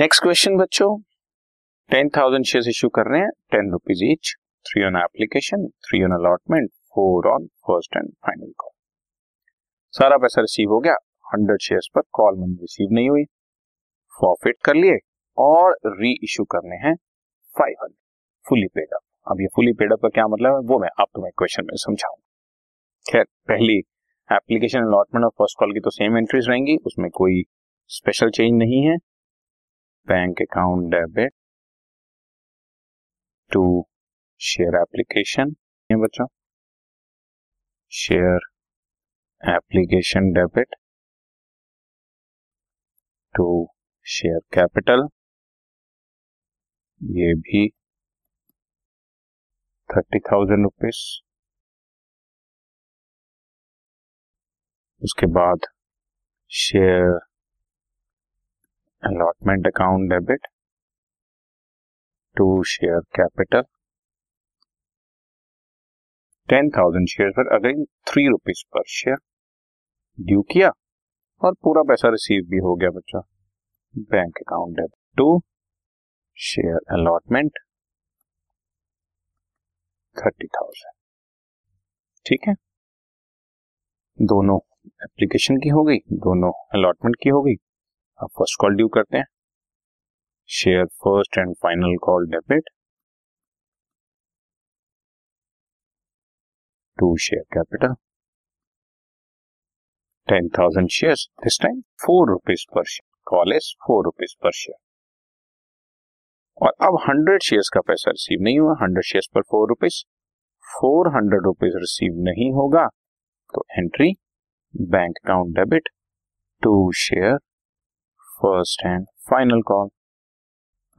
Next question बच्चों. Ten thousand share issue कर रहे हैं. Ten rupees each three on application three on allotment four on first and final call सारा पैसा receive हो गया. हंड्रेड शेयर पर कॉल मनी रिसीव नहीं हुई. फॉरफिट कर लिए और री इश्यू करने हैं five hundred fully paid up अब ये फुली पेड अप का क्या मतलब है? वो मैं आप तुम्हें क्वेश्चन में समझाऊँगा. खैर, पहली एप्लीकेशन अलॉटमेंट और फ़र्स्ट कॉल की तो सेम एंट्रीज रहेंगी. उसमें कोई स्पेशल चेंज नहीं है. Bank account debit to share application ये बच्चों share application debit to share capital ये भी थर्टी थाउज़ेंड रुपीज़ उसके बाद share allotment account debit to share capital ten thousand share पर अगेन थ्री रुपीज़ पर शेयर ड्यू किया और पूरा पैसा रिसीव भी हो गया बच्चा। Bank account debit to share allotment thirty thousand ठीक है? दोनों एप्लीकेशन की हो गई, दोनों अलॉटमेंट की हो गई। अब फ़र्स्ट कॉल ड्यू करते हैं। Share first and final call debit to share capital ten thousand share this time four rupees पर share call is four rupees पर शेयर और अब हंड्रेड शेयर्स का पैसा रिसीव नहीं हुआ हंड्रेड शेयर्स पर four rupees four hundred rupees receive नहीं होगा तो entry bank account debit to share first and final call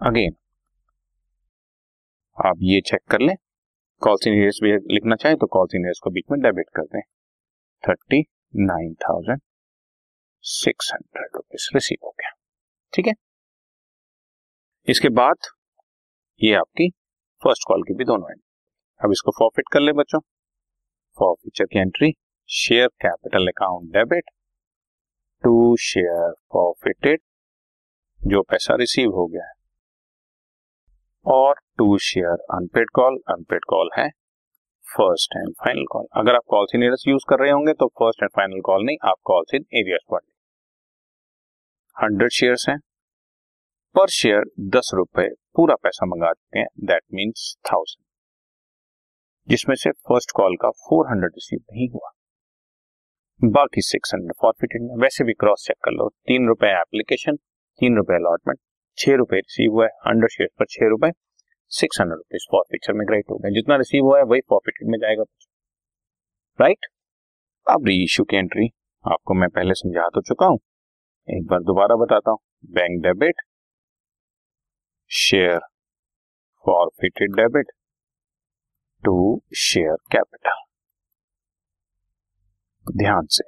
again आप ये चेक कर लें। कॉल सीनियर्स भी लिखना चाहे तो कॉल सीनियर्स को बीच में डेबिट कर दें। Thirty nine thousand six hundred rupees receive हो गया। ठीक है? इसके बाद ये आपकी फ़र्स्ट कॉल की भी दोनों एंट्री अब इसको फॉरफिट कर ले बच्चों। फॉरफिचर की entry share capital account debit to share forfeited जो पैसा रिसीव हो गया है। और to share unpaid call unpaid call है फ़र्स्ट एंड फाइनल कॉल अगर आप कॉल इन एरियस यूज़ कर रहे होंगे तो फ़र्स्ट एंड फाइनल कॉल नहीं, आप कॉल इन एरियस पढ़ हंड्रेड शेयर हैं। पर शेयर दस रुपए पूरा पैसा मंगा चुके हैं दैट मीन्स थाउज़ेंड जिसमें से फ़र्स्ट कॉल का फोर हंड्रेड रिसीव नहीं हुआ। बाकी सिक्स हंड्रेड फॉरफिटेड में वैसे भी क्रॉस चेक कर लो, तीन रुपए एप्लीकेशन तीन रुपए अलॉटमेंट छह रुपए रिसीव हुआ है हंड्रेड शेयर पर छह रुपए सिक्स हंड्रेड रुपीज़ फॉर में ग्रेट हो गया। जितना रिसीव हुआ है, वही प्रॉफिट में जाएगा। राइट अब री इश्यू की एंट्री आपको मैं पहले समझा तो चुका हूँ। एक बार दोबारा बताता हूँ। Bank debit share forfeited debit to share capital ध्यान से।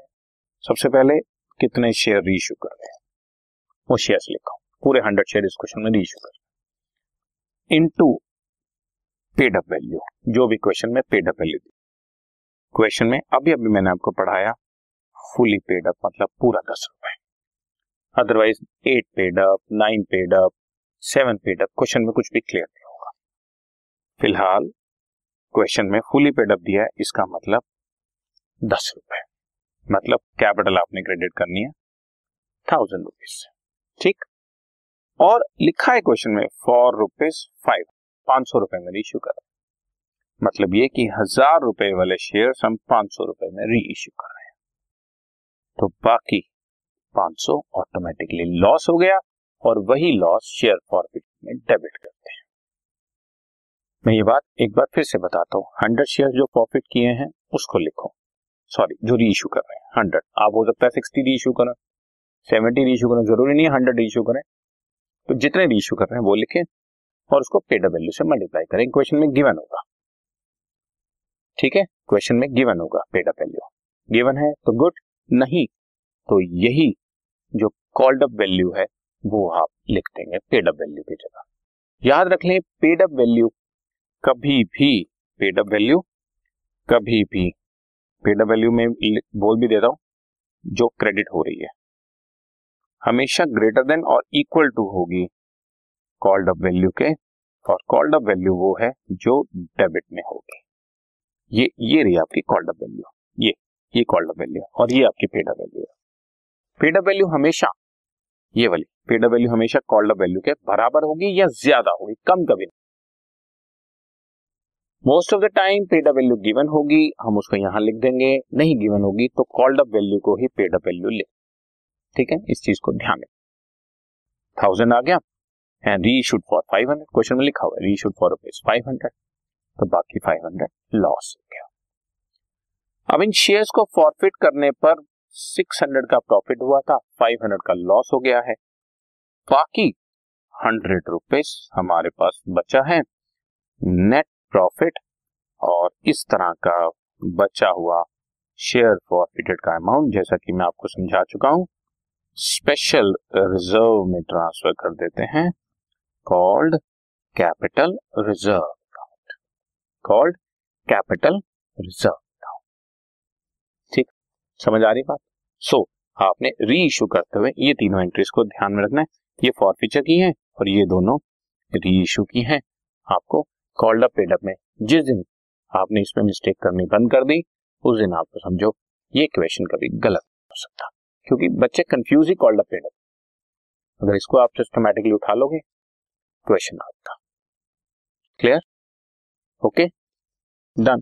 सबसे पहले कितने शेयर रीइश्यू कर रहे वो शेयर लिखा पूरे हंड्रेड शेयर इस क्वेश्चन में रीइश्यू कर। इनटू पेड अप वैल्यू जो भी क्वेश्चन में पेड अप वैल्यू दी क्वेश्चन में, अभी अभी मैंने आपको पढ़ाया फुली पेड अप मतलब पूरा दस रुपए। Otherwise eight paid up nine paid up seven paid up question में कुछ भी क्लियर नहीं होगा। फ़िलहाल क्वेश्चन में फुली पेड अप दिया है, इसका मतलब दस रुपए। मतलब कैपिटल आपने क्रेडिट करनी है थाउज़ेंड रुपीज़ ठीक? और लिखा है क्वेश्चन में फॉर रुपीज़ फाइव पाँच सौ रुपए में री कर। मतलब ये कि हज़ार रुपए वाले शेयर हम पाँच सौ रुपए में री इश्यू कर रहे हैं। तो बाकी पाँच सौ ऑटोमेटिकली लॉस हो गया और वही लॉस शेयर फॉरफिट में डेबिट करते हैं। मैं ये बात एक बार फिर से बताता हूँ। हंड्रेड शेयर जो प्रॉफिट किए हैं, उसको लिखो। सॉरी जो री इशू कर रहे हैं हंड्रेड आप हो सकता है सिक्सटी री इशू करें। सेवेंटी री इशू करें ज़रूरी नहीं है हंड्रेड री इशू करें। तो जितने री इशू कर रहे हैं, वो लिखें और उसको पेड वैल्यू से मल्टीप्लाई करें। क्वेश्चन में गिवन होगा। ठीक है? क्वेश्चन में गिवन होगा पेड वैल्यू गिवन है तो गुड नहीं तो यही जो कॉल्ड अप वैल्यू है, वो आप लिख देंगे पेड अप वैल्यू की जगह। याद रख लें पेड अप वैल्यू कभी भी पेड अप वैल्यू कभी भी पेड अप वैल्यू में बोल भी देता हूँ, जो क्रेडिट हो रही है। हमेशा ग्रेटर देन और इक्वल टू होगी कॉल्ड अप वैल्यू के और कॉल्ड अप वैल्यू वो है जो डेबिट में होगी ये ये रही आपकी कॉल्ड अप वैल्यू ये ये कॉल्ड अप वैल्यू और ये आपकी पेड अप वैल्यू है पेड अप वैल्यू हमेशा ये वाली पेड अप वैल्यू हमेशा कॉल्ड अप वैल्यू के बराबर होगी या ज़्यादा होगी कम कभी नहीं most of the time paid up value given होगी हम उसको यहाँ लिख देंगे नहीं गिवन होगी तो कॉल्ड अप वैल्यू को ही पेड अप वैल्यू लिख ठीक है, इस चीज़ को ध्यान में। थाउज़ेंड आ गया and reissued for five hundred question में लिखा हुआ है reissued for rupees five hundred तो बाकी फाइव हंड्रेड लॉस हो गया। अब इन शेयर्स को फॉरफिट करने पर सिक्स हंड्रेड का प्रॉफिट हुआ था फाइव हंड्रेड का लॉस हो गया है। बाकी हंड्रेड रुपीज़ हमारे पास बचा है नेट प्रॉफिट और इस तरह का बचा हुआ शेयर फॉरफिटेड का अमाउंट जैसा कि मैं आपको समझा चुका हूँ स्पेशल रिज़र्व में ट्रांसफ़र कर देते हैं called capital reserve account called capital reserve account ठीक? समझ आ रही बात? सो so, आपने री इशू करते हुए ये तीनों एंट्रीज को ध्यान में रखना है। ये फॉरफीचर की है और ये दोनों री इशू की है। आपको कॉल्ड अप पेड अप में जिस दिन आपने इसमें मिस्टेक करनी बंद कर दी उस दिन आपको समझो ये क्वेश्चन कभी गलत हो सकता। क्योंकि बच्चे कंफ्यूज ही कॉल्ड अपेड पेड अप अगर इसको आप सिस्टमेटिकली उठा लोगे क्वेश्चन आपका. Clear okay done